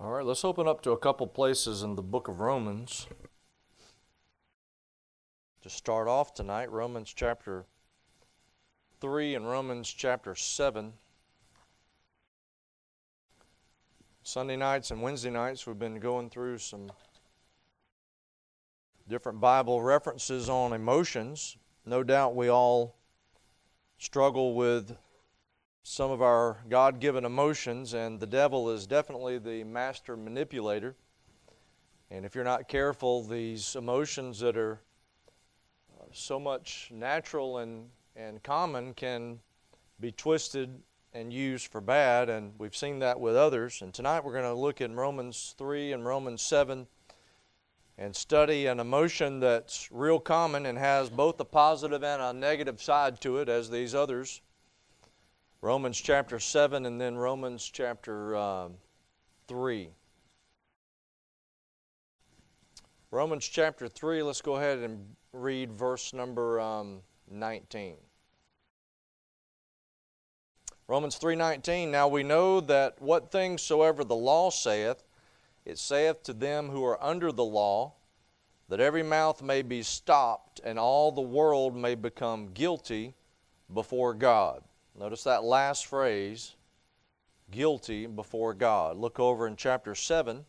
All right, let's open up to a couple places in the book of Romans. To start off tonight, Romans chapter 3 and Romans chapter 7. Sunday nights and Wednesday nights, we've been going through some different Bible references on emotions. No doubt we all struggle with some of our God given emotions, and the devil is definitely the master manipulator. And if you're not careful, these emotions that are uh, so much natural and, and common can be twisted and used for bad, and we've seen that with others. And tonight we're going to look in Romans 3 and Romans 7 and study an emotion that's real common and has both a positive and a negative side to it, as these others Romans chapter 7 and then Romans chapter uh, 3. Romans chapter 3, let's go ahead and read verse number um, 19. Romans 3:19 Now we know that what things soever the law saith it saith to them who are under the law that every mouth may be stopped and all the world may become guilty before God. Notice that last phrase, guilty before God. Look over in chapter 7.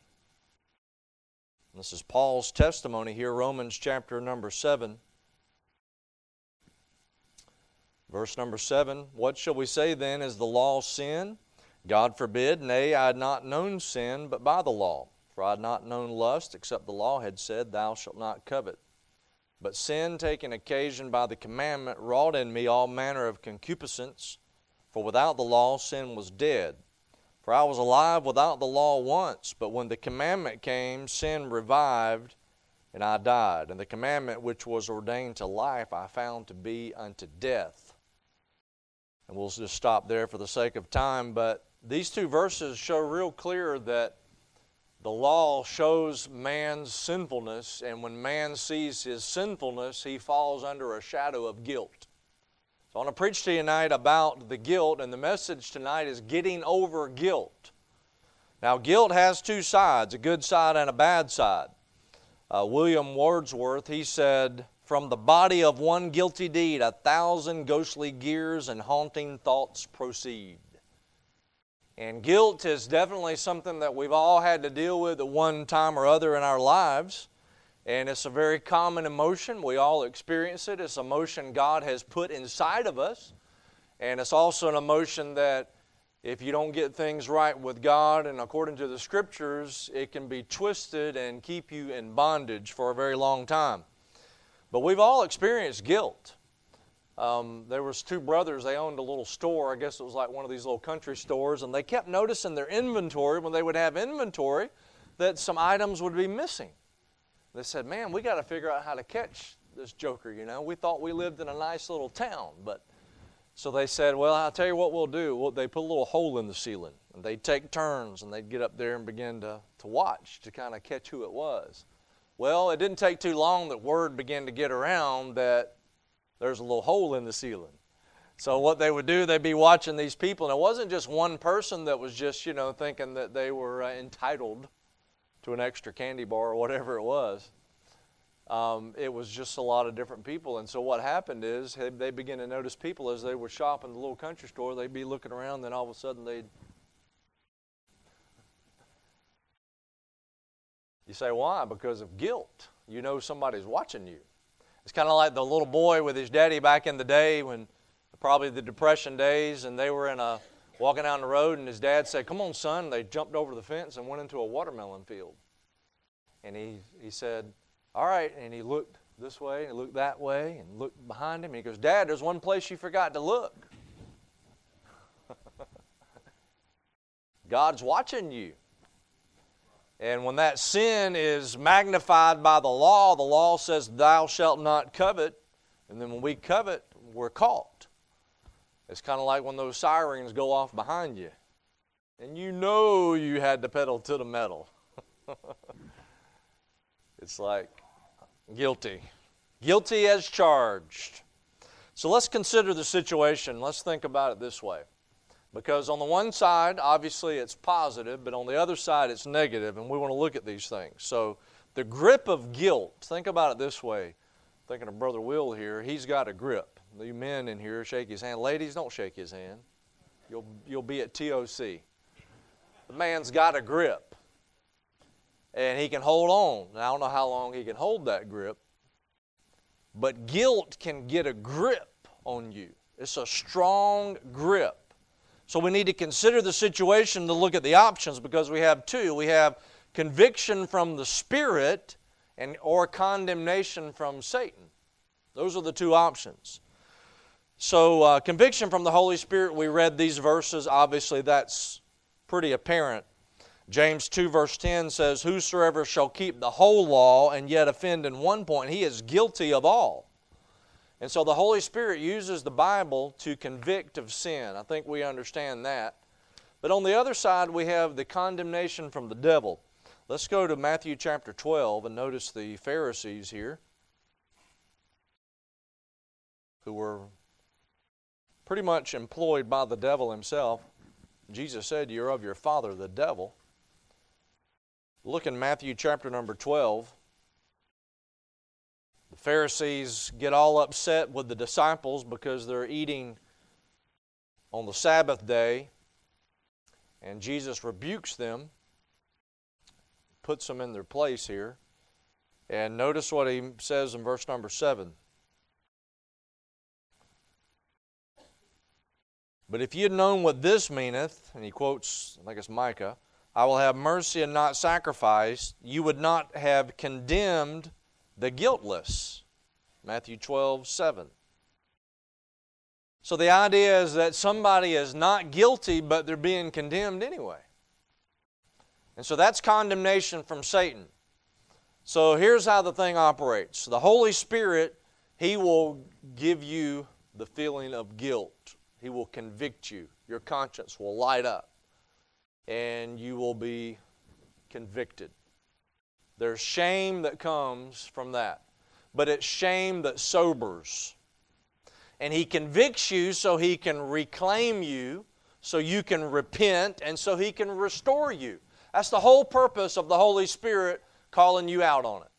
This is Paul's testimony here, Romans chapter number 7. Verse number 7 What shall we say then? Is the law sin? God forbid. Nay, I had not known sin but by the law. For I had not known lust, except the law had said, Thou shalt not covet. But sin, taking occasion by the commandment, wrought in me all manner of concupiscence. For without the law, sin was dead. For I was alive without the law once, but when the commandment came, sin revived, and I died. And the commandment which was ordained to life, I found to be unto death. And we'll just stop there for the sake of time, but these two verses show real clear that the law shows man's sinfulness, and when man sees his sinfulness, he falls under a shadow of guilt. So I want to preach to you tonight about the guilt, and the message tonight is getting over guilt. Now, guilt has two sides a good side and a bad side. Uh, William Wordsworth, he said, From the body of one guilty deed, a thousand ghostly gears and haunting thoughts proceed. And guilt is definitely something that we've all had to deal with at one time or other in our lives. And it's a very common emotion. We all experience it. It's an emotion God has put inside of us. And it's also an emotion that if you don't get things right with God and according to the scriptures, it can be twisted and keep you in bondage for a very long time. But we've all experienced guilt. Um, there was two brothers they owned a little store i guess it was like one of these little country stores and they kept noticing their inventory when they would have inventory that some items would be missing they said man we got to figure out how to catch this joker you know? We thought we lived in a nice little town but so they said well i'll tell you what we'll do. Well, they put a little hole in the ceiling and they'd take turns and they'd get up there and begin to, to watch to kind of catch who it was. Well it didn't take too long that word began to get around that there's a little hole in the ceiling. So what they would do, they'd be watching these people, and it wasn't just one person that was just, you know, thinking that they were uh, entitled to an extra candy bar or whatever it was. Um, it was just a lot of different people. And so what happened is they, they began to notice people as they were shopping the little country store. They'd be looking around, then all of a sudden they'd. You say, why? Because of guilt. You know somebody's watching you. It's kind of like the little boy with his daddy back in the day when probably the depression days and they were in a walking down the road and his dad said, "Come on, son." They jumped over the fence and went into a watermelon field. And he he said, "All right." And he looked this way and he looked that way and looked behind him and he goes, "Dad, there's one place you forgot to look." God's watching you. And when that sin is magnified by the law, the law says, Thou shalt not covet. And then when we covet, we're caught. It's kind of like when those sirens go off behind you. And you know you had to pedal to the metal. it's like guilty. Guilty as charged. So let's consider the situation. Let's think about it this way. Because on the one side, obviously it's positive, but on the other side it's negative, and we want to look at these things. So, the grip of guilt, think about it this way. Thinking of Brother Will here, he's got a grip. The men in here shake his hand. Ladies, don't shake his hand. You'll, you'll be at TOC. The man's got a grip, and he can hold on. I don't know how long he can hold that grip, but guilt can get a grip on you. It's a strong grip. So we need to consider the situation to look at the options because we have two. We have conviction from the Spirit and or condemnation from Satan. Those are the two options. So, uh, conviction from the Holy Spirit, we read these verses. Obviously, that's pretty apparent. James 2, verse 10 says, Whosoever shall keep the whole law and yet offend in one point, he is guilty of all. And so the Holy Spirit uses the Bible to convict of sin. I think we understand that. But on the other side, we have the condemnation from the devil. Let's go to Matthew chapter 12 and notice the Pharisees here who were pretty much employed by the devil himself. Jesus said, You're of your father, the devil. Look in Matthew chapter number 12. The Pharisees get all upset with the disciples because they're eating on the Sabbath day, and Jesus rebukes them, puts them in their place here. And notice what he says in verse number 7. But if you had known what this meaneth, and he quotes, I think it's Micah, I will have mercy and not sacrifice, you would not have condemned the guiltless. Matthew 12, 7. So the idea is that somebody is not guilty, but they're being condemned anyway. And so that's condemnation from Satan. So here's how the thing operates the Holy Spirit, He will give you the feeling of guilt, He will convict you. Your conscience will light up, and you will be convicted. There's shame that comes from that, but it's shame that sobers. And He convicts you so He can reclaim you, so you can repent, and so He can restore you. That's the whole purpose of the Holy Spirit calling you out on it.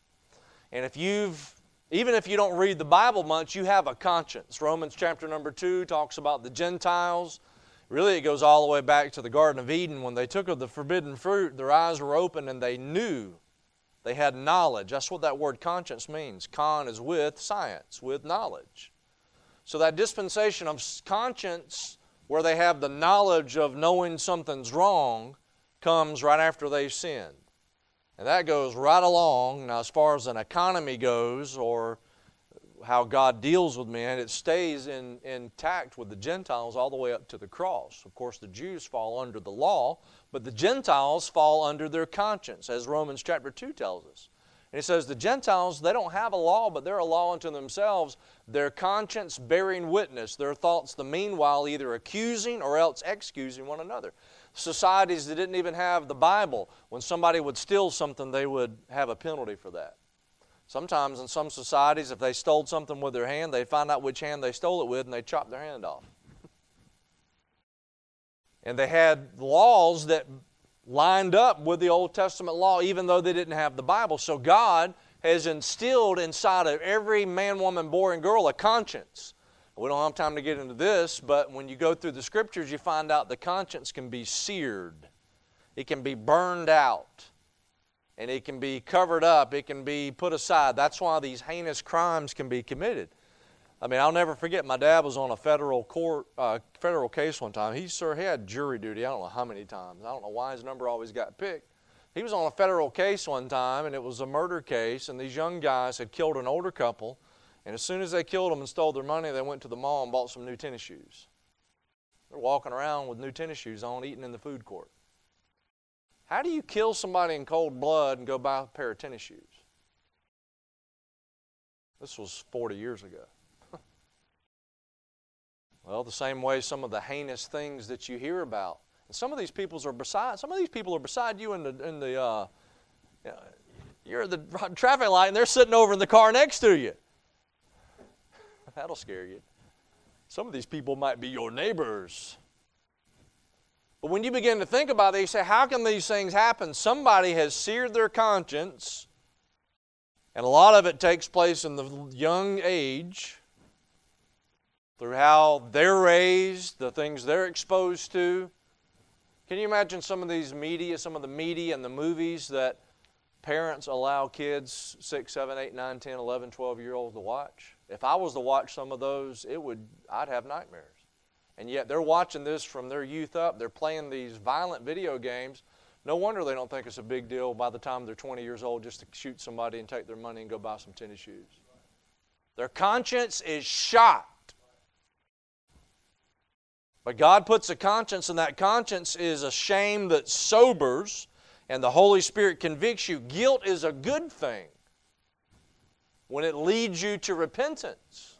And if you've even if you don't read the Bible much, you have a conscience. Romans chapter number 2 talks about the Gentiles. Really, it goes all the way back to the Garden of Eden. When they took of the forbidden fruit, their eyes were open and they knew they had knowledge. That's what that word conscience means. Con is with science, with knowledge. So that dispensation of conscience, where they have the knowledge of knowing something's wrong, comes right after they've sinned. And that goes right along. Now, as far as an economy goes, or how God deals with men, it stays in, intact with the Gentiles all the way up to the cross. Of course, the Jews fall under the law, but the Gentiles fall under their conscience, as Romans chapter 2 tells us. And it says the Gentiles, they don't have a law, but they're a law unto themselves, their conscience bearing witness, their thoughts the meanwhile either accusing or else excusing one another. Societies that didn't even have the Bible, when somebody would steal something, they would have a penalty for that. Sometimes in some societies, if they stole something with their hand, they'd find out which hand they stole it with and they'd chop their hand off. And they had laws that lined up with the Old Testament law, even though they didn't have the Bible. So God has instilled inside of every man, woman, boy, and girl a conscience. We don't have time to get into this, but when you go through the scriptures, you find out the conscience can be seared, it can be burned out, and it can be covered up, it can be put aside. That's why these heinous crimes can be committed. I mean, I'll never forget. My dad was on a federal court, uh, federal case one time. He sir he had jury duty. I don't know how many times. I don't know why his number always got picked. He was on a federal case one time, and it was a murder case. And these young guys had killed an older couple. And as soon as they killed them and stole their money, they went to the mall and bought some new tennis shoes. They're walking around with new tennis shoes on, eating in the food court. How do you kill somebody in cold blood and go buy a pair of tennis shoes? This was 40 years ago. Well, the same way some of the heinous things that you hear about. And some of these people are beside some of these people are beside you in the in the uh, you're at the traffic light and they're sitting over in the car next to you. That'll scare you. Some of these people might be your neighbors. But when you begin to think about it, you say, how can these things happen? Somebody has seared their conscience, and a lot of it takes place in the young age through how they're raised, the things they're exposed to. Can you imagine some of these media, some of the media and the movies that parents allow kids 6, 7, 8, 9, 10, 11, 12 year olds to watch? If I was to watch some of those, it would I'd have nightmares. And yet they're watching this from their youth up. They're playing these violent video games. No wonder they don't think it's a big deal by the time they're 20 years old just to shoot somebody and take their money and go buy some tennis shoes. Their conscience is shot. But God puts a conscience, and that conscience is a shame that sobers, and the Holy Spirit convicts you. Guilt is a good thing when it leads you to repentance,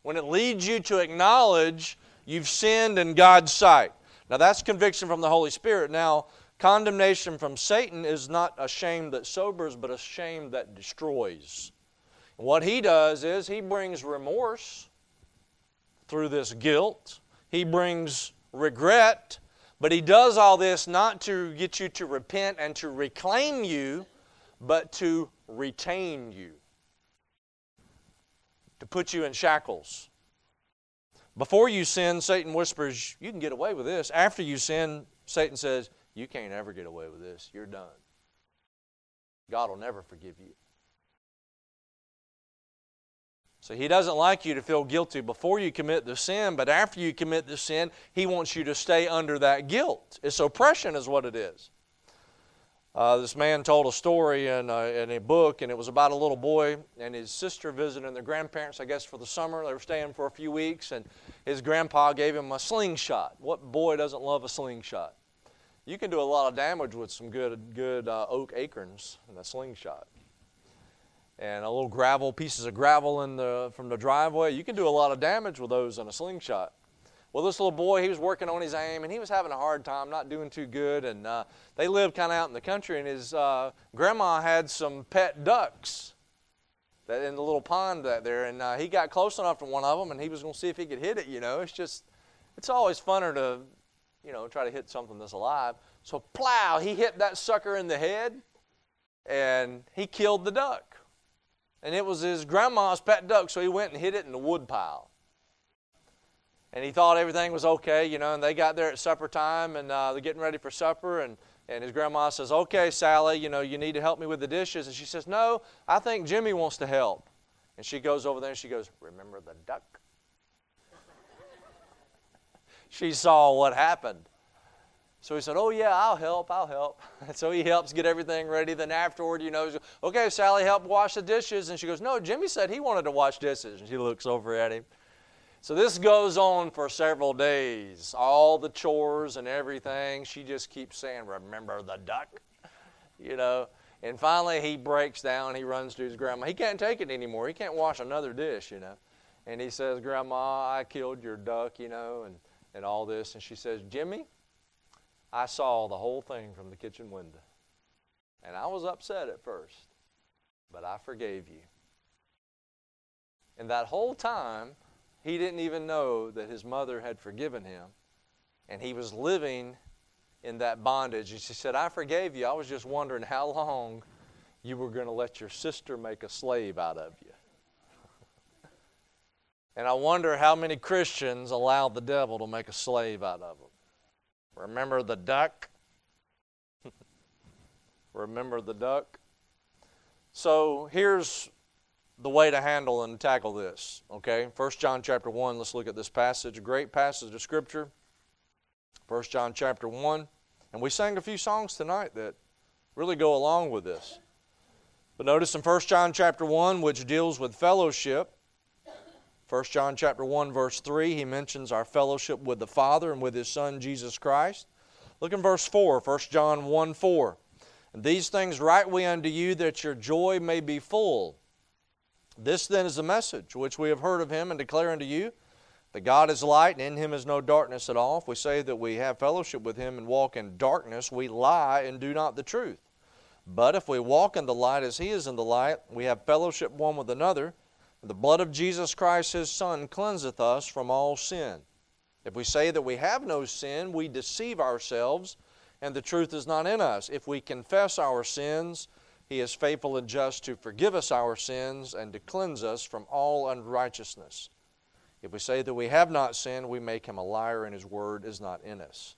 when it leads you to acknowledge you've sinned in God's sight. Now, that's conviction from the Holy Spirit. Now, condemnation from Satan is not a shame that sobers, but a shame that destroys. What he does is he brings remorse through this guilt, he brings regret, but he does all this not to get you to repent and to reclaim you, but to retain you to put you in shackles. Before you sin, Satan whispers, You can get away with this. After you sin, Satan says, You can't ever get away with this. You're done. God will never forgive you. So he doesn't like you to feel guilty before you commit the sin, but after you commit the sin, he wants you to stay under that guilt. It's oppression, is what it is. Uh, this man told a story in a, in a book, and it was about a little boy and his sister visiting their grandparents, I guess, for the summer. They were staying for a few weeks, and his grandpa gave him a slingshot. What boy doesn't love a slingshot? You can do a lot of damage with some good, good uh, oak acorns and a slingshot. And a little gravel, pieces of gravel in the, from the driveway. You can do a lot of damage with those in a slingshot. Well, this little boy, he was working on his aim, and he was having a hard time, not doing too good. And uh, they lived kind of out in the country, and his uh, grandma had some pet ducks that in the little pond that there. And uh, he got close enough to one of them, and he was going to see if he could hit it. You know, it's just, it's always funner to, you know, try to hit something that's alive. So plow, he hit that sucker in the head, and he killed the duck. And it was his grandma's pet duck, so he went and hid it in the wood pile and he thought everything was okay, you know. And they got there at supper time, and uh, they're getting ready for supper, and and his grandma says, "Okay, Sally, you know, you need to help me with the dishes." And she says, "No, I think Jimmy wants to help." And she goes over there and she goes, "Remember the duck?" she saw what happened. So he said, "Oh yeah, I'll help. I'll help." so he helps get everything ready. Then afterward, you know, "Okay, Sally, help wash the dishes." And she goes, "No, Jimmy said he wanted to wash dishes." And she looks over at him. So this goes on for several days. All the chores and everything. She just keeps saying, Remember the duck? You know. And finally he breaks down. He runs to his grandma. He can't take it anymore. He can't wash another dish, you know. And he says, Grandma, I killed your duck, you know, and, and all this. And she says, Jimmy, I saw the whole thing from the kitchen window. And I was upset at first, but I forgave you. And that whole time, he didn't even know that his mother had forgiven him. And he was living in that bondage. And she said, I forgave you. I was just wondering how long you were going to let your sister make a slave out of you. and I wonder how many Christians allow the devil to make a slave out of them. Remember the duck? Remember the duck? So here's the way to handle and tackle this. Okay, First John chapter 1, let's look at this passage. A great passage of Scripture. First John chapter 1. And we sang a few songs tonight that really go along with this. But notice in First John chapter 1, which deals with fellowship, 1 John chapter 1, verse 3, he mentions our fellowship with the Father and with his Son Jesus Christ. Look in verse 4, 1 John 1 4. And these things write we unto you that your joy may be full. This then is the message which we have heard of him and declare unto you that God is light and in him is no darkness at all. If we say that we have fellowship with him and walk in darkness, we lie and do not the truth. But if we walk in the light as he is in the light, we have fellowship one with another. The blood of Jesus Christ his Son cleanseth us from all sin. If we say that we have no sin, we deceive ourselves, and the truth is not in us. If we confess our sins, He is faithful and just to forgive us our sins and to cleanse us from all unrighteousness. If we say that we have not sinned, we make Him a liar, and His word is not in us.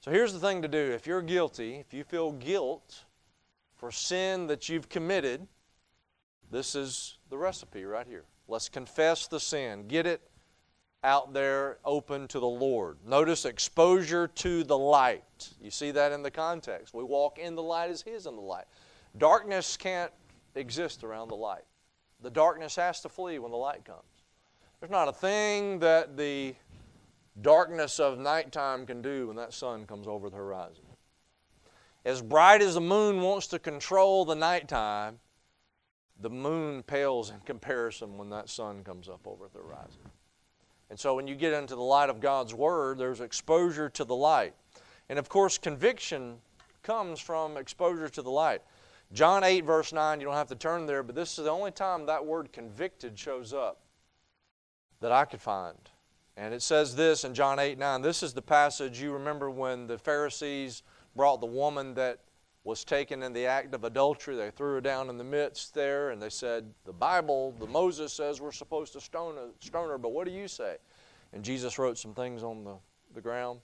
So here's the thing to do if you're guilty, if you feel guilt for sin that you've committed, this is the recipe right here. Let's confess the sin. Get it out there open to the Lord. Notice exposure to the light. You see that in the context. We walk in the light as He is in the light. Darkness can't exist around the light. The darkness has to flee when the light comes. There's not a thing that the darkness of nighttime can do when that sun comes over the horizon. As bright as the moon wants to control the nighttime, the moon pales in comparison when that sun comes up over the horizon. And so when you get into the light of God's Word, there's exposure to the light. And of course, conviction comes from exposure to the light. John 8, verse 9, you don't have to turn there, but this is the only time that word convicted shows up that I could find. And it says this in John 8, 9. This is the passage you remember when the Pharisees brought the woman that was taken in the act of adultery. They threw her down in the midst there, and they said, The Bible, the Moses says we're supposed to stone, stone her, but what do you say? And Jesus wrote some things on the, the ground.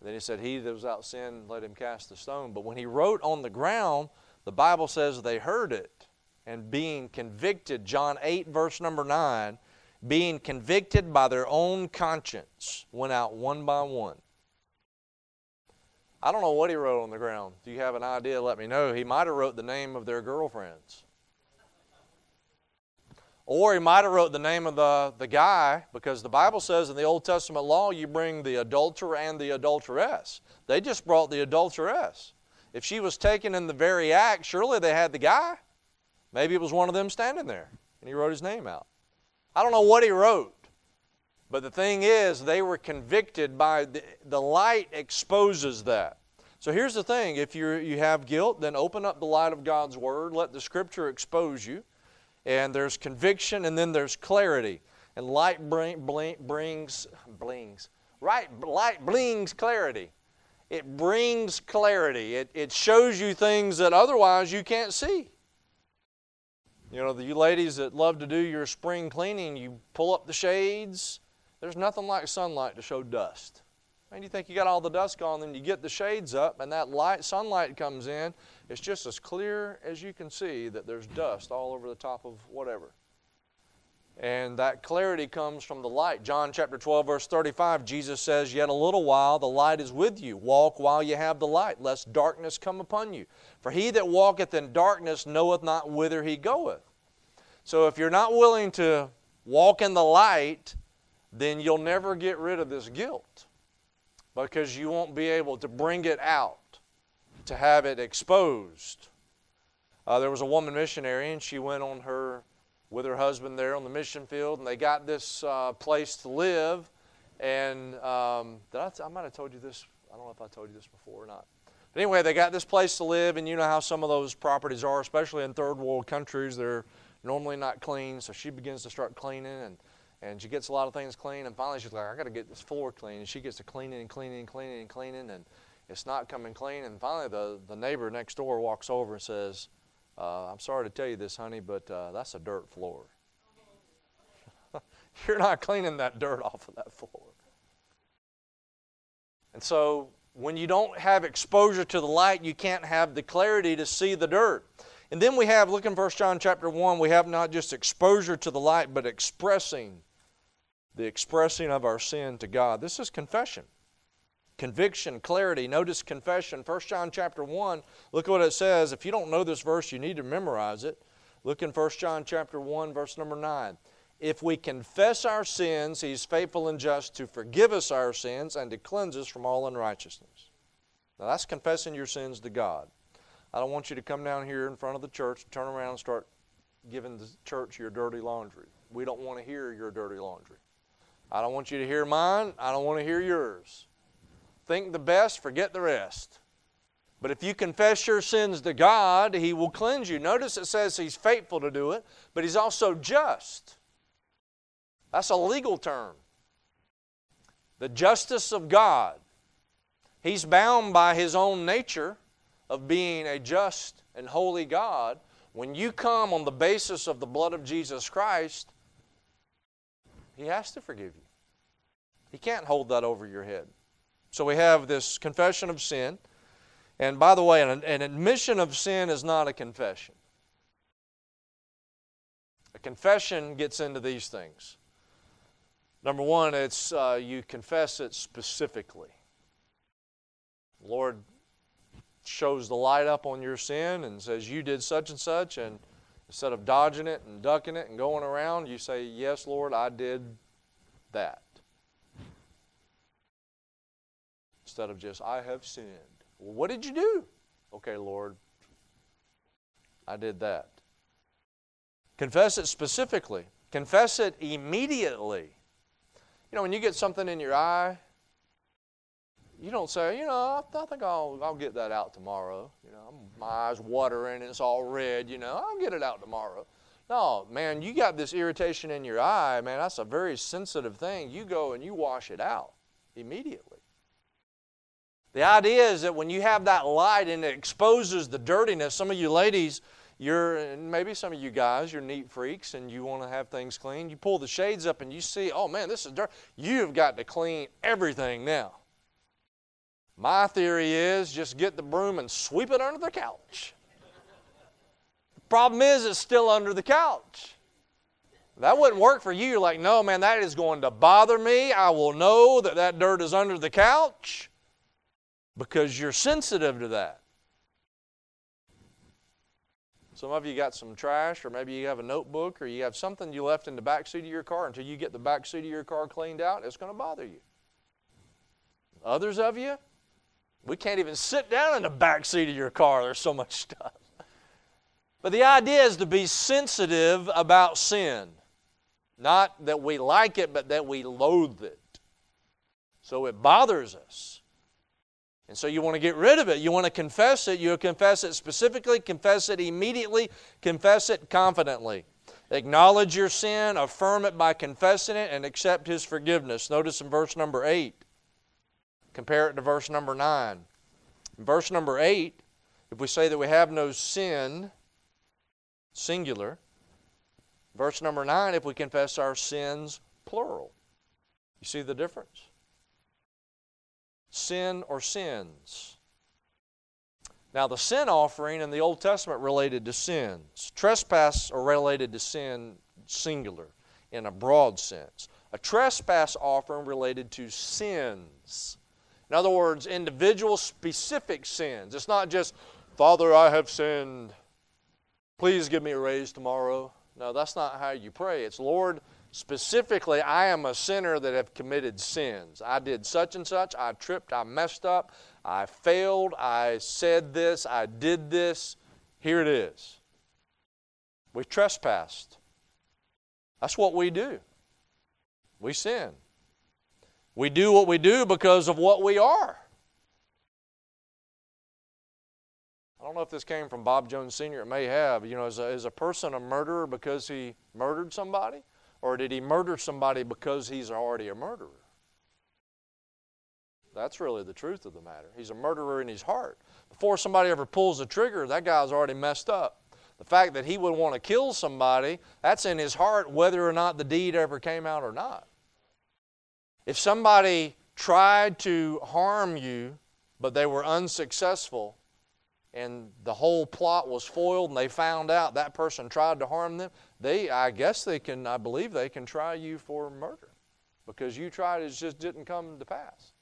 And then he said, He that was without sin, let him cast the stone. But when he wrote on the ground, the Bible says they heard it. And being convicted, John 8, verse number 9, being convicted by their own conscience, went out one by one I don't know what he wrote on the ground. Do you have an idea? Let me know. He might have wrote the name of their girlfriends. Or he might have wrote the name of the, the guy, because the Bible says in the Old Testament law you bring the adulterer and the adulteress. They just brought the adulteress. If she was taken in the very act, surely they had the guy. Maybe it was one of them standing there, and he wrote his name out. I don't know what he wrote. But the thing is, they were convicted by the, the light exposes that. So here's the thing if you you have guilt, then open up the light of God's Word, let the Scripture expose you. And there's conviction, and then there's clarity. And light bring, brings, blings, right? Light blings clarity. It brings clarity. It, it shows you things that otherwise you can't see. You know, the you ladies that love to do your spring cleaning, you pull up the shades, there's nothing like sunlight to show dust. And you think you got all the dust gone, then you get the shades up, and that light, sunlight comes in. It's just as clear as you can see that there's dust all over the top of whatever. And that clarity comes from the light. John chapter 12, verse 35, Jesus says, Yet a little while the light is with you. Walk while you have the light, lest darkness come upon you. For he that walketh in darkness knoweth not whither he goeth. So if you're not willing to walk in the light, then you'll never get rid of this guilt because you won't be able to bring it out, to have it exposed. Uh, there was a woman missionary, and she went on her with her husband there on the mission field, and they got this uh, place to live. And um, I, I might have told you this. I don't know if I told you this before or not. But anyway, they got this place to live, and you know how some of those properties are, especially in third world countries. They're normally not clean, so she begins to start cleaning and and she gets a lot of things clean. And finally, she's like, I got to get this floor clean. And she gets to cleaning and cleaning and cleaning and cleaning, and it's not coming clean. And finally, the, the neighbor next door walks over and says, uh, I'm sorry to tell you this, honey, but uh, that's a dirt floor. You're not cleaning that dirt off of that floor. And so, when you don't have exposure to the light, you can't have the clarity to see the dirt. And then we have, look in 1 John chapter 1, we have not just exposure to the light, but expressing the expressing of our sin to God. This is confession. Conviction, clarity. Notice confession. 1 John chapter 1, look at what it says. If you don't know this verse, you need to memorize it. Look in 1 John chapter 1, verse number 9. If we confess our sins, He's faithful and just to forgive us our sins and to cleanse us from all unrighteousness. Now that's confessing your sins to God. I don't want you to come down here in front of the church, turn around and start giving the church your dirty laundry. We don't want to hear your dirty laundry. I don't want you to hear mine. I don't want to hear yours. Think the best, forget the rest. But if you confess your sins to God, He will cleanse you. Notice it says He's faithful to do it, but He's also just. That's a legal term. the justice of God. He's bound by his own nature of being a just and holy God. When you come on the basis of the blood of Jesus Christ, he has to forgive you. He can't hold that over your head. So we have this confession of sin. And by the way, an, an admission of sin is not a confession. A confession gets into these things. Number one, it's uh, you confess it specifically. Lord shows the light up on your sin and says, You did such and such, and instead of dodging it and ducking it and going around, you say, Yes, Lord, I did that. Instead of just, I have sinned. Well, what did you do? Okay, Lord, I did that. Confess it specifically. Confess it immediately. You know, when you get something in your eye, you don't say, you know, I, think I'll, I'll get that out tomorrow. You know, my eyes watering, it's all red, you know, I'll get it out tomorrow. No, man, you got this irritation in your eye, man, that's a very sensitive thing. You go and you wash it out immediately. The idea is that when you have that light and it exposes the dirtiness, some of you ladies, you're maybe some of you guys, you're neat freaks and you want to have things clean. You pull the shades up and you see, oh man, this is dirt. You've got to clean everything now. My theory is just get the broom and sweep it under the couch. the Problem is, it's still under the couch. That wouldn't work for you. You're like, no, man, that is going to bother me. I will know that that dirt is under the couch because you're sensitive to that. Some of you got some trash, or maybe you have a notebook, or you have something you left in the back seat of your car. Until you get the back seat of your car cleaned out, it's going to bother you. Others of you, we can't even sit down in the back seat of your car. There's so much stuff. But the idea is to be sensitive about sin. Not that we like it, but that we loathe it. So it bothers us. And so you want to get rid of it. You want to confess it. You confess it specifically, confess it immediately, confess it confidently. Acknowledge your sin, affirm it by confessing it, and accept His forgiveness. Notice in verse number 8. Compare it to verse number 9. In verse number 8, if we say that we have no sin, singular. Verse number 9, if we confess our sins, plural. You see the difference? Sin or sins. Now, the sin offering in the Old Testament related to sins. Trespass are related to sin singular in a broad sense. A trespass offering related to sins. In other words, individual specific sins. It's not just, Father, I have sinned. Please give me a raise tomorrow. No, that's not how you pray. It's, Lord, Specifically, I am a sinner that have committed sins. I did such and such. I tripped. I messed up. I failed. I said this. I did this. Here it is. We trespassed. That's what we do. We sin. We do what we do because of what we are. I don't know if this came from Bob Jones Sr. It may have. You know, is a, is a person a murderer because he murdered somebody? Or did he murder somebody because he's already a murderer? That's really the truth of the matter. He's a murderer in his heart. Before somebody ever pulls the trigger, that guy's already messed up. The fact that he would want to kill somebody, that's in his heart whether or not the deed ever came out or not. If somebody tried to harm you, but they were unsuccessful, and the whole plot was foiled and they found out that person tried to harm them, they I guess they can I believe they can try you for murder because you tried it just didn't come to pass.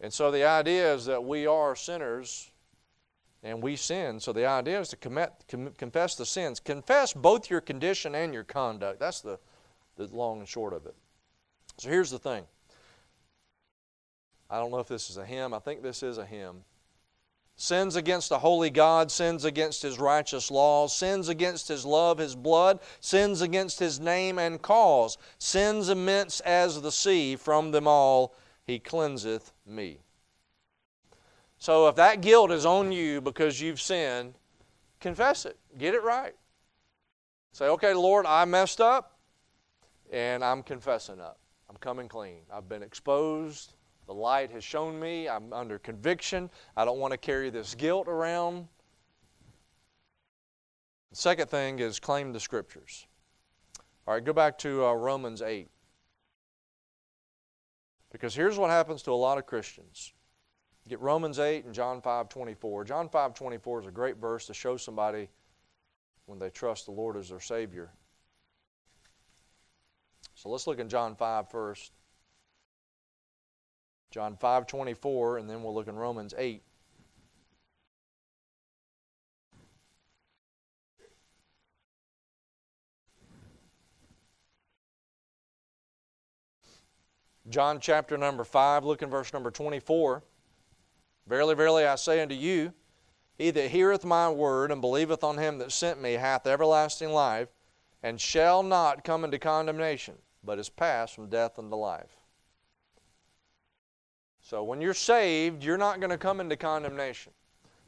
And so the idea is that we are sinners and we sin. So the idea is to commit, com- confess the sins. Confess both your condition and your conduct. That's the, the long and short of it. So here's the thing. I don't know if this is a hymn. I think this is a hymn sins against the holy God, sins against His righteous laws, sins against His love, His blood, sins against His name and cause, sins immense as the sea, from them all He cleanseth me. So if that guilt is on you because you've sinned, confess it. Get it right. Say, okay, Lord, I messed up, and I'm confessing up. I'm coming clean. I've been exposed. The light has shown me. I'm under conviction. I don't want to carry this guilt around. The second thing is claim the scriptures. All right, go back to uh, Romans 8. Because here's what happens to a lot of Christians. Get Romans 8 and John 5 24. John 5 24 is a great verse to show somebody when they trust the Lord as their Savior. So let's look in John 5 first. John 5 24, and then we'll look in Romans 8. John chapter number 5, look in verse number 24. Verily, verily, I say unto you, he that heareth my word and believeth on him that sent me hath everlasting life, and shall not come into condemnation, but is passed from death unto life. So when you're saved, you're not going to come into condemnation.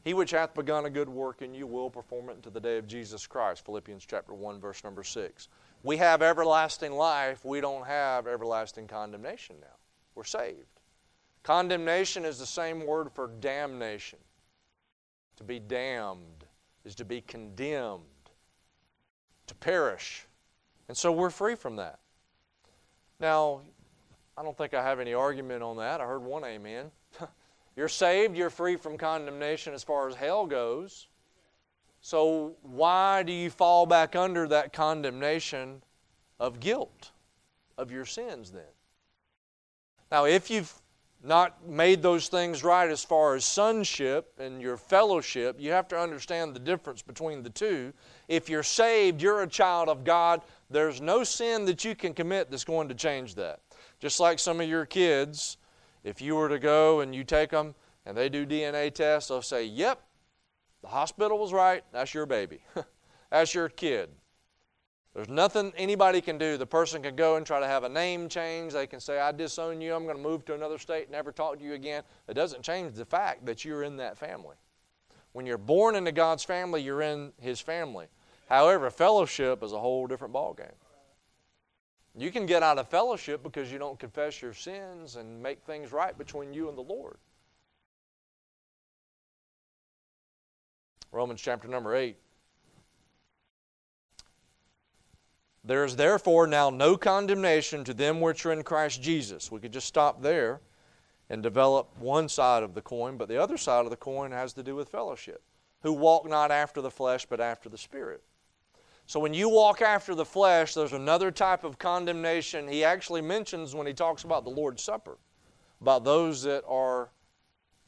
He which hath begun a good work in you will perform it unto the day of Jesus Christ. Philippians chapter 1, verse number 6. We have everlasting life. We don't have everlasting condemnation now. We're saved. Condemnation is the same word for damnation. To be damned is to be condemned, to perish. And so we're free from that. Now, I don't think I have any argument on that. I heard one amen. you're saved, you're free from condemnation as far as hell goes. So, why do you fall back under that condemnation of guilt of your sins then? Now, if you've not made those things right as far as sonship and your fellowship, you have to understand the difference between the two. If you're saved, you're a child of God. There's no sin that you can commit that's going to change that. Just like some of your kids, if you were to go and you take them and they do DNA tests, they'll say, Yep, the hospital was right. That's your baby. that's your kid. There's nothing anybody can do. The person can go and try to have a name change. They can say, I disown you. I'm going to move to another state, never talk to you again. It doesn't change the fact that you're in that family. When you're born into God's family, you're in His family. However, fellowship is a whole different ballgame. You can get out of fellowship because you don't confess your sins and make things right between you and the Lord. Romans chapter number 8. There is therefore now no condemnation to them which are in Christ Jesus. We could just stop there and develop one side of the coin, but the other side of the coin has to do with fellowship. Who walk not after the flesh, but after the Spirit. So when you walk after the flesh, there's another type of condemnation he actually mentions when he talks about the Lord's Supper, about those that are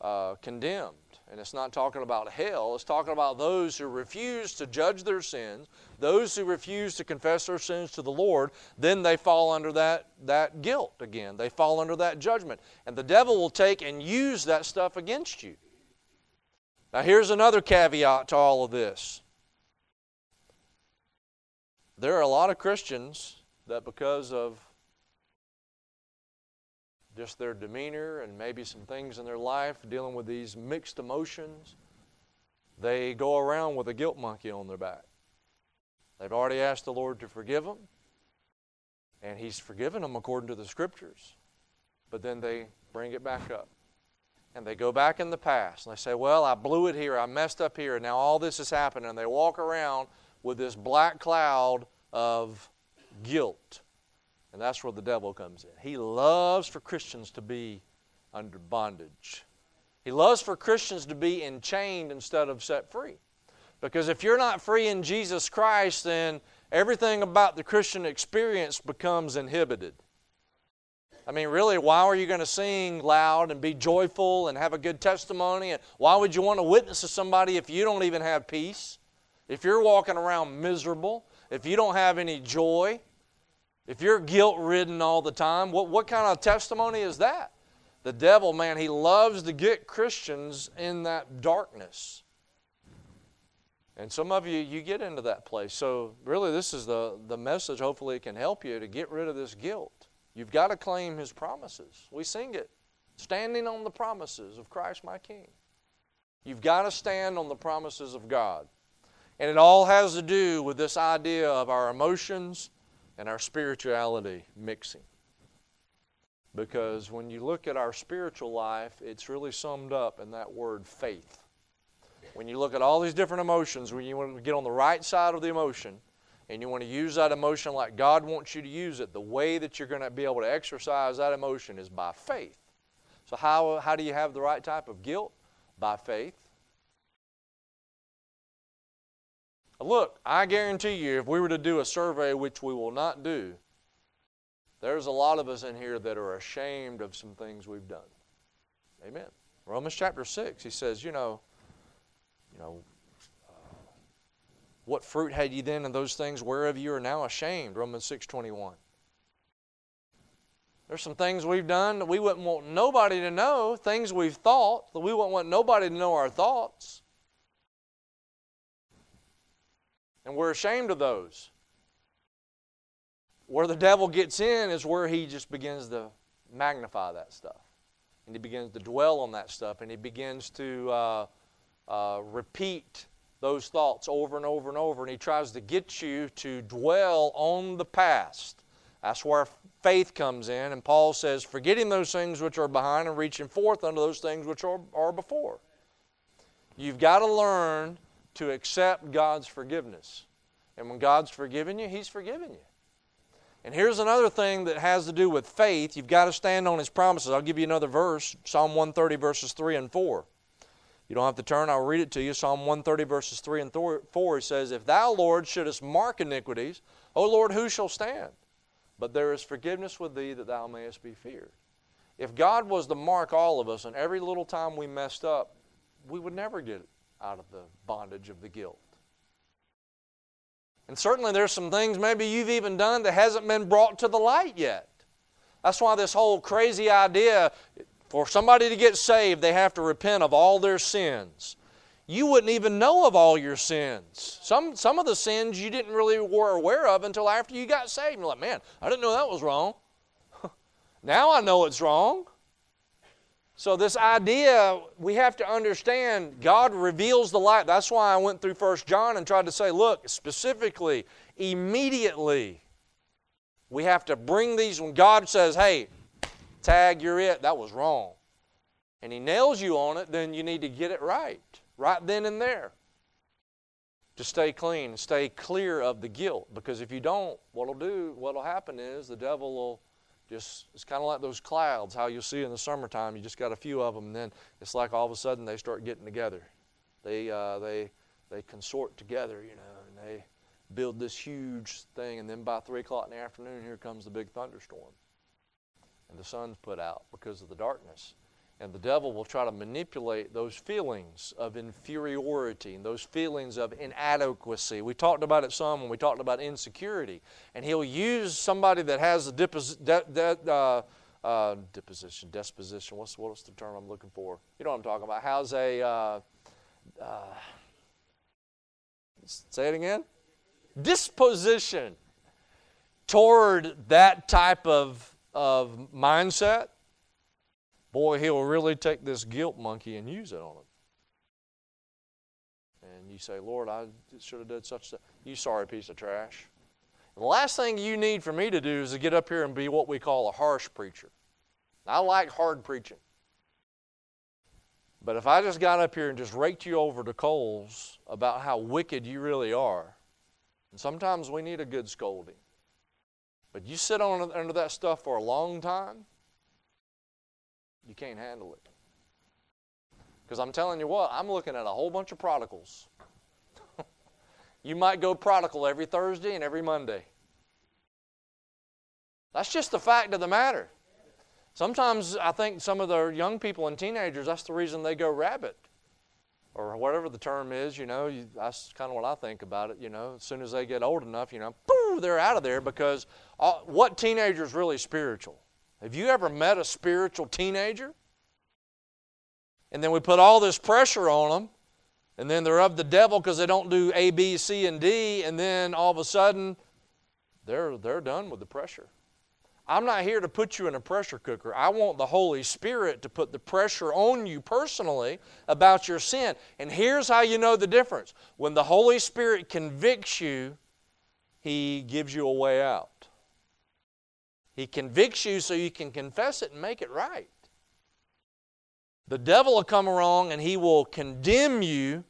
uh, condemned. And it's not talking about hell, it's talking about those who refuse to judge their sins, those who refuse to confess their sins to the Lord, then they fall under that, that guilt again. They fall under that judgment. And the devil will take and use that stuff against you. Now, here's another caveat to all of this there are a lot of Christians that, because of just their demeanor and maybe some things in their life dealing with these mixed emotions, they go around with a guilt monkey on their back. They've already asked the Lord to forgive them, and He's forgiven them according to the Scriptures. But then they bring it back up. And they go back in the past and they say, Well, I blew it here, I messed up here, and now all this has happened. And they walk around with this black cloud of guilt. And that's where the devil comes in. He loves for Christians to be under bondage. He loves for Christians to be enchained instead of set free. Because if you're not free in Jesus Christ, then everything about the Christian experience becomes inhibited. I mean, really, why are you going to sing loud and be joyful and have a good testimony? And why would you want to witness to somebody if you don't even have peace? If you're walking around miserable? If you don't have any joy? If you're guilt ridden all the time, what, what kind of testimony is that? The devil, man, he loves to get Christians in that darkness. And some of you, you get into that place. So, really, this is the, the message. Hopefully, it can help you to get rid of this guilt. You've got to claim His promises. We sing it standing on the promises of Christ my King. You've got to stand on the promises of God. And it all has to do with this idea of our emotions and our spirituality mixing. because when you look at our spiritual life, it's really summed up in that word faith. When you look at all these different emotions, when you want to get on the right side of the emotion, and you want to use that emotion like God wants you to use it, the way that you're going to be able to exercise that emotion is by faith. So, how, how do you have the right type of guilt? By faith. Look, I guarantee you, if we were to do a survey, which we will not do, there's a lot of us in here that are ashamed of some things we've done. Amen. Romans chapter 6, he says, you know, you know, what fruit had ye then in those things whereof you are now ashamed? Romans 6.21. There's some things we've done that we wouldn't want nobody to know, things we've thought that we wouldn't want nobody to know our thoughts. And we're ashamed of those. Where the devil gets in is where he just begins to magnify that stuff. And he begins to dwell on that stuff. And he begins to uh, uh, repeat those thoughts over and over and over. And he tries to get you to dwell on the past. That's where faith comes in. And Paul says, forgetting those things which are behind and reaching forth unto those things which are, are before. You've got to learn to accept God's forgiveness. And when God's forgiven you, He's forgiven you. And here's another thing that has to do with faith. You've got to stand on His promises. I'll give you another verse Psalm 130, verses 3 and 4. You don't have to turn, I'll read it to you. Psalm 130, verses 3 and 4 says, If thou, Lord, shouldest mark iniquities, O Lord, who shall stand? But there is forgiveness with thee that thou mayest be feared. If God was to mark all of us, and every little time we messed up, we would never get out of the bondage of the guilt. And certainly there's some things maybe you've even done that hasn't been brought to the light yet. That's why this whole crazy idea for somebody to get saved, they have to repent of all their sins. You wouldn't even know of all your sins. Some, some of the sins you didn't really were aware of until after you got saved. You're like, man, I didn't know that was wrong. now I know it's wrong. So, this idea, we have to understand God reveals the light. That's why I went through First John and tried to say, look, specifically, immediately, we have to bring these when God says, hey, tag, you're it, that was wrong. And He nails you on it, then you need to get it right, right then and there. To stay clean, stay clear of the guilt. Because if you don't, what'll do, what'll happen is the devil will just it's kind of like those clouds how you'll see in the summertime you just got a few of them and then it's like all of a sudden they start getting together. They uh, they they consort together you know and they build this huge thing and then by three o'clock in the afternoon here comes the big thunderstorm. And the sun's put out because of the darkness and the devil will try to manipulate those feelings of inferiority and those feelings of inadequacy. We talked about it some when we talked about insecurity. And he'll use somebody that has a depos- de- de- uh, uh, deposition, disposition. What's, what's the term I'm looking for? You know what I'm talking about. How's a. Uh, uh say it again? Disposition toward that type of, of mindset boy, he'll really take this guilt monkey and use it on him. And you say, Lord, I should have done such a you sorry piece of trash. And the last thing you need for me to do is to get up here and be what we call a harsh preacher. I like hard preaching. But if I just got up here and just raked you over the coals about how wicked you really are, and sometimes we need a good scolding. But you sit on under that stuff for a long time, you can't handle it. Because I'm telling you what, I'm looking at a whole bunch of prodigals. you might go prodigal every Thursday and every Monday. That's just the fact of the matter. Sometimes I think some of the young people and teenagers, that's the reason they go rabbit. Or whatever the term is, you know, you, that's kind of what I think about it, you know. As soon as they get old enough, you know, boo, they're out of there because uh, what teenager is really spiritual? Have you ever met a spiritual teenager? And then we put all this pressure on them, and then they're of the devil because they don't do A, B, C, and D, and then all of a sudden they're, they're done with the pressure. I'm not here to put you in a pressure cooker. I want the Holy Spirit to put the pressure on you personally about your sin. And here's how you know the difference when the Holy Spirit convicts you, He gives you a way out. He convicts you so you can confess it and make it right. The devil will come along and he will condemn you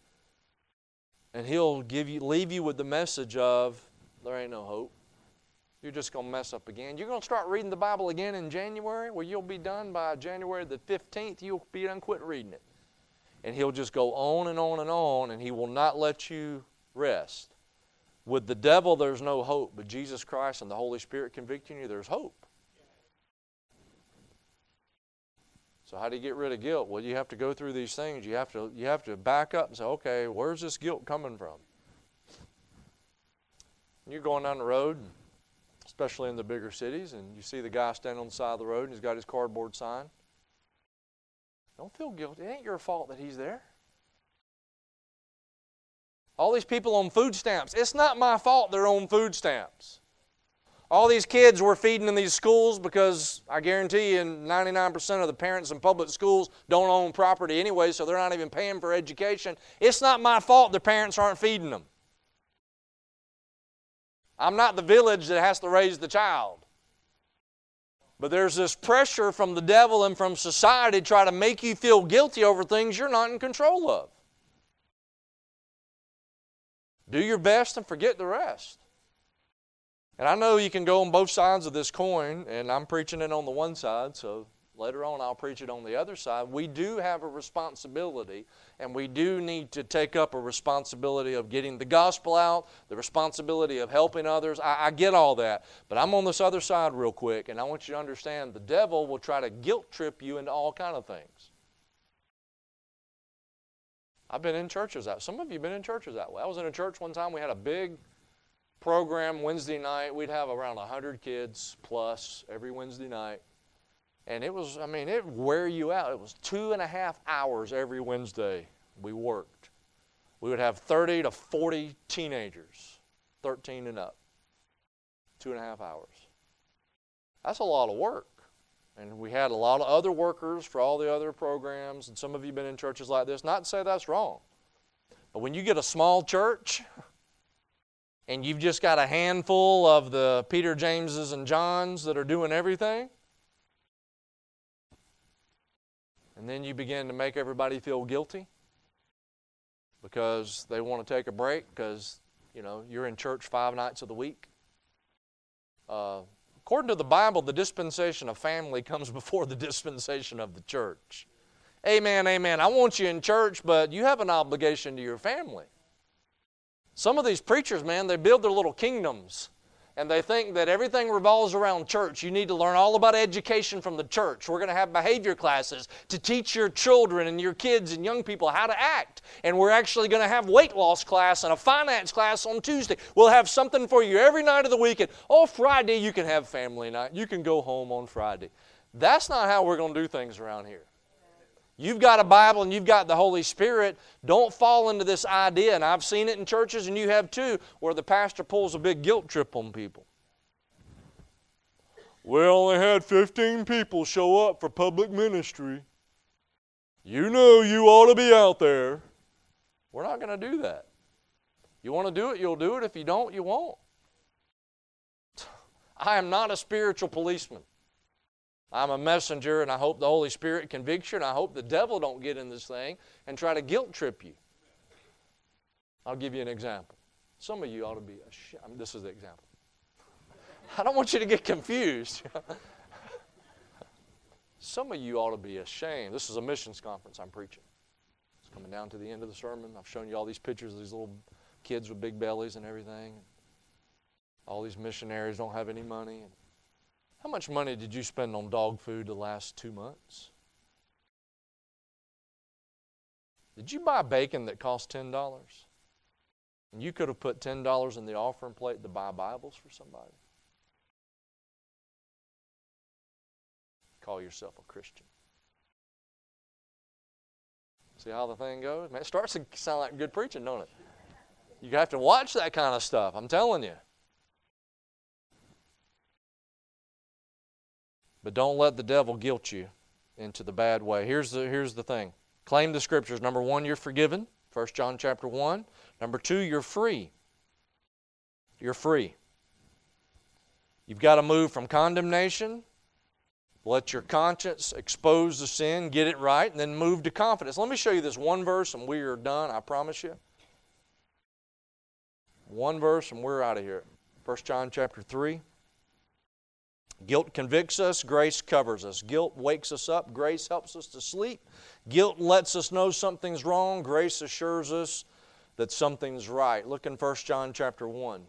and he'll give you leave you with the message of there ain't no hope. You're just going to mess up again. You're going to start reading the Bible again in January, Well, you'll be done by January the 15th. You'll be done quit reading it. And he'll just go on and on and on, and he will not let you rest. With the devil, there's no hope, but Jesus Christ and the Holy Spirit convicting you, there's hope. So how do you get rid of guilt? Well, you have to go through these things. You have to you have to back up and say, okay, where's this guilt coming from? You're going down the road, especially in the bigger cities, and you see the guy standing on the side of the road and he's got his cardboard sign. Don't feel guilty. It ain't your fault that he's there. All these people on food stamps. It's not my fault they're on food stamps. All these kids we're feeding in these schools because I guarantee you 99% of the parents in public schools don't own property anyway, so they're not even paying for education. It's not my fault their parents aren't feeding them. I'm not the village that has to raise the child. But there's this pressure from the devil and from society to try to make you feel guilty over things you're not in control of. Do your best and forget the rest. And I know you can go on both sides of this coin, and I'm preaching it on the one side, so later on I'll preach it on the other side. We do have a responsibility, and we do need to take up a responsibility of getting the gospel out, the responsibility of helping others. I, I get all that. But I'm on this other side real quick, and I want you to understand the devil will try to guilt trip you into all kind of things. I've been in churches that some of you have been in churches that way. I was in a church one time, we had a big program Wednesday night. We'd have around 100 kids plus every Wednesday night. And it was, I mean, it wear you out. It was two and a half hours every Wednesday we worked. We would have 30 to 40 teenagers, 13 and up, two and a half hours. That's a lot of work. And we had a lot of other workers for all the other programs, and some of you been in churches like this. Not to say that's wrong. But when you get a small church, and you've just got a handful of the Peter Jameses and Johns that are doing everything, and then you begin to make everybody feel guilty because they want to take a break because you know you're in church five nights of the week. Uh, according to the Bible, the dispensation of family comes before the dispensation of the church. Amen, amen. I want you in church, but you have an obligation to your family. Some of these preachers, man, they build their little kingdoms and they think that everything revolves around church. You need to learn all about education from the church. We're going to have behavior classes to teach your children and your kids and young people how to act. And we're actually going to have weight loss class and a finance class on Tuesday. We'll have something for you every night of the week. And oh, Friday you can have family night. You can go home on Friday. That's not how we're going to do things around here. You've got a Bible and you've got the Holy Spirit. Don't fall into this idea, and I've seen it in churches, and you have too, where the pastor pulls a big guilt trip on people. We only had 15 people show up for public ministry. You know you ought to be out there. We're not going to do that. You want to do it, you'll do it. If you don't, you won't. I am not a spiritual policeman. I'm a messenger, and I hope the Holy Spirit convicts you, and I hope the devil don't get in this thing and try to guilt trip you. I'll give you an example. Some of you ought to be ashamed. This is the example. I don't want you to get confused. Some of you ought to be ashamed. This is a missions conference I'm preaching. It's coming down to the end of the sermon. I've shown you all these pictures of these little kids with big bellies and everything. All these missionaries don't have any money. How much money did you spend on dog food the last two months? Did you buy bacon that cost $10? And you could have put $10 in the offering plate to buy Bibles for somebody. Call yourself a Christian. See how the thing goes? Man, it starts to sound like good preaching, don't it? You have to watch that kind of stuff, I'm telling you. But don't let the devil guilt you into the bad way. Here's the, here's the thing. Claim the scriptures. Number one, you're forgiven. 1 John chapter 1. Number two, you're free. You're free. You've got to move from condemnation, let your conscience expose the sin, get it right, and then move to confidence. Let me show you this one verse and we are done, I promise you. One verse and we're out of here. 1 John chapter 3. Guilt convicts us, grace covers us. Guilt wakes us up, grace helps us to sleep. Guilt lets us know something's wrong, grace assures us that something's right. Look in 1 John chapter 1.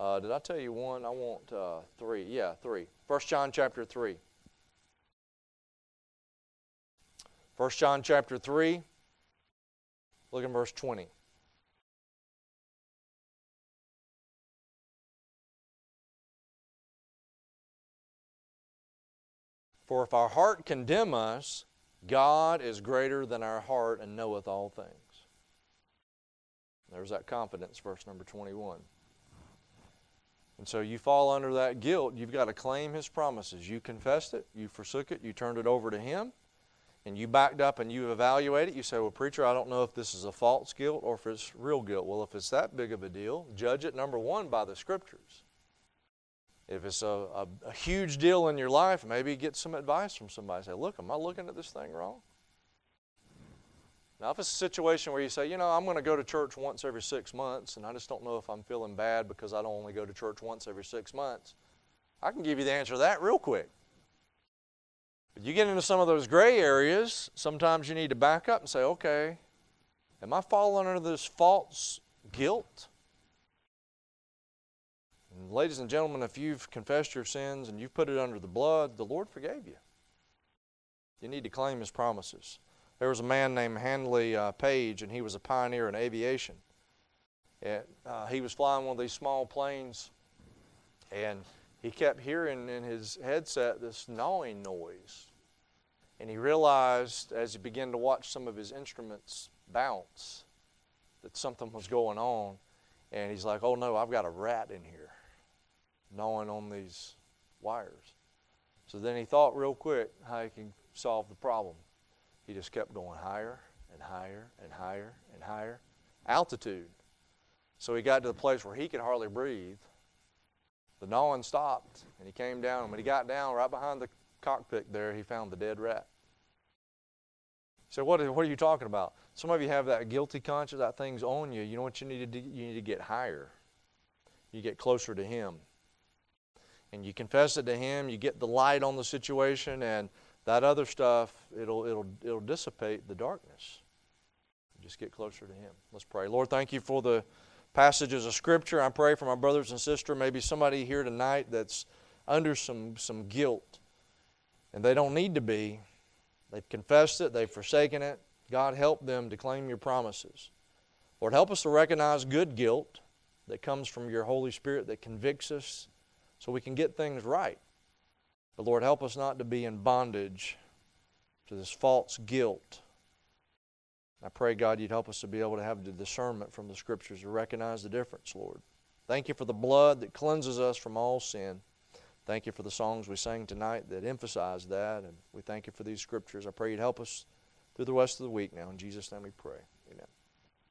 Uh, did I tell you one? I want uh, three. Yeah, three. First John chapter 3. First John chapter 3. Look in verse 20. For if our heart condemn us, God is greater than our heart and knoweth all things. There's that confidence, verse number 21. And so you fall under that guilt. You've got to claim His promises. You confessed it, you forsook it, you turned it over to Him, and you backed up and you evaluate it. You say, Well, preacher, I don't know if this is a false guilt or if it's real guilt. Well, if it's that big of a deal, judge it, number one, by the Scriptures. If it's a, a, a huge deal in your life, maybe get some advice from somebody. Say, Look, am I looking at this thing wrong? Now, if it's a situation where you say, you know, I'm going to go to church once every six months, and I just don't know if I'm feeling bad because I don't only go to church once every six months, I can give you the answer to that real quick. But you get into some of those gray areas, sometimes you need to back up and say, okay, am I falling under this false guilt? Ladies and gentlemen, if you've confessed your sins and you've put it under the blood, the Lord forgave you. You need to claim His promises. There was a man named Handley uh, Page, and he was a pioneer in aviation. And, uh, he was flying one of these small planes, and he kept hearing in his headset this gnawing noise. And he realized as he began to watch some of his instruments bounce that something was going on. And he's like, oh no, I've got a rat in here gnawing on these wires. So then he thought real quick how he can solve the problem. He just kept going higher and higher and higher and higher. Altitude. So he got to the place where he could hardly breathe. The gnawing stopped, and he came down. And when he got down, right behind the cockpit there, he found the dead rat. So what, what are you talking about? Some of you have that guilty conscience, that thing's on you. You know what you need to do? You need to get higher. You get closer to Him. And you confess it to Him, you get the light on the situation, and that other stuff, it'll, it'll, it'll dissipate the darkness. Just get closer to Him. Let's pray. Lord, thank you for the passages of Scripture. I pray for my brothers and sisters, maybe somebody here tonight that's under some, some guilt, and they don't need to be. They've confessed it, they've forsaken it. God, help them to claim your promises. Lord, help us to recognize good guilt that comes from your Holy Spirit that convicts us so we can get things right. But Lord, help us not to be in bondage to this false guilt. I pray, God, you'd help us to be able to have the discernment from the Scriptures to recognize the difference, Lord. Thank you for the blood that cleanses us from all sin. Thank you for the songs we sang tonight that emphasize that. And we thank you for these Scriptures. I pray you'd help us through the rest of the week now. In Jesus' name we pray.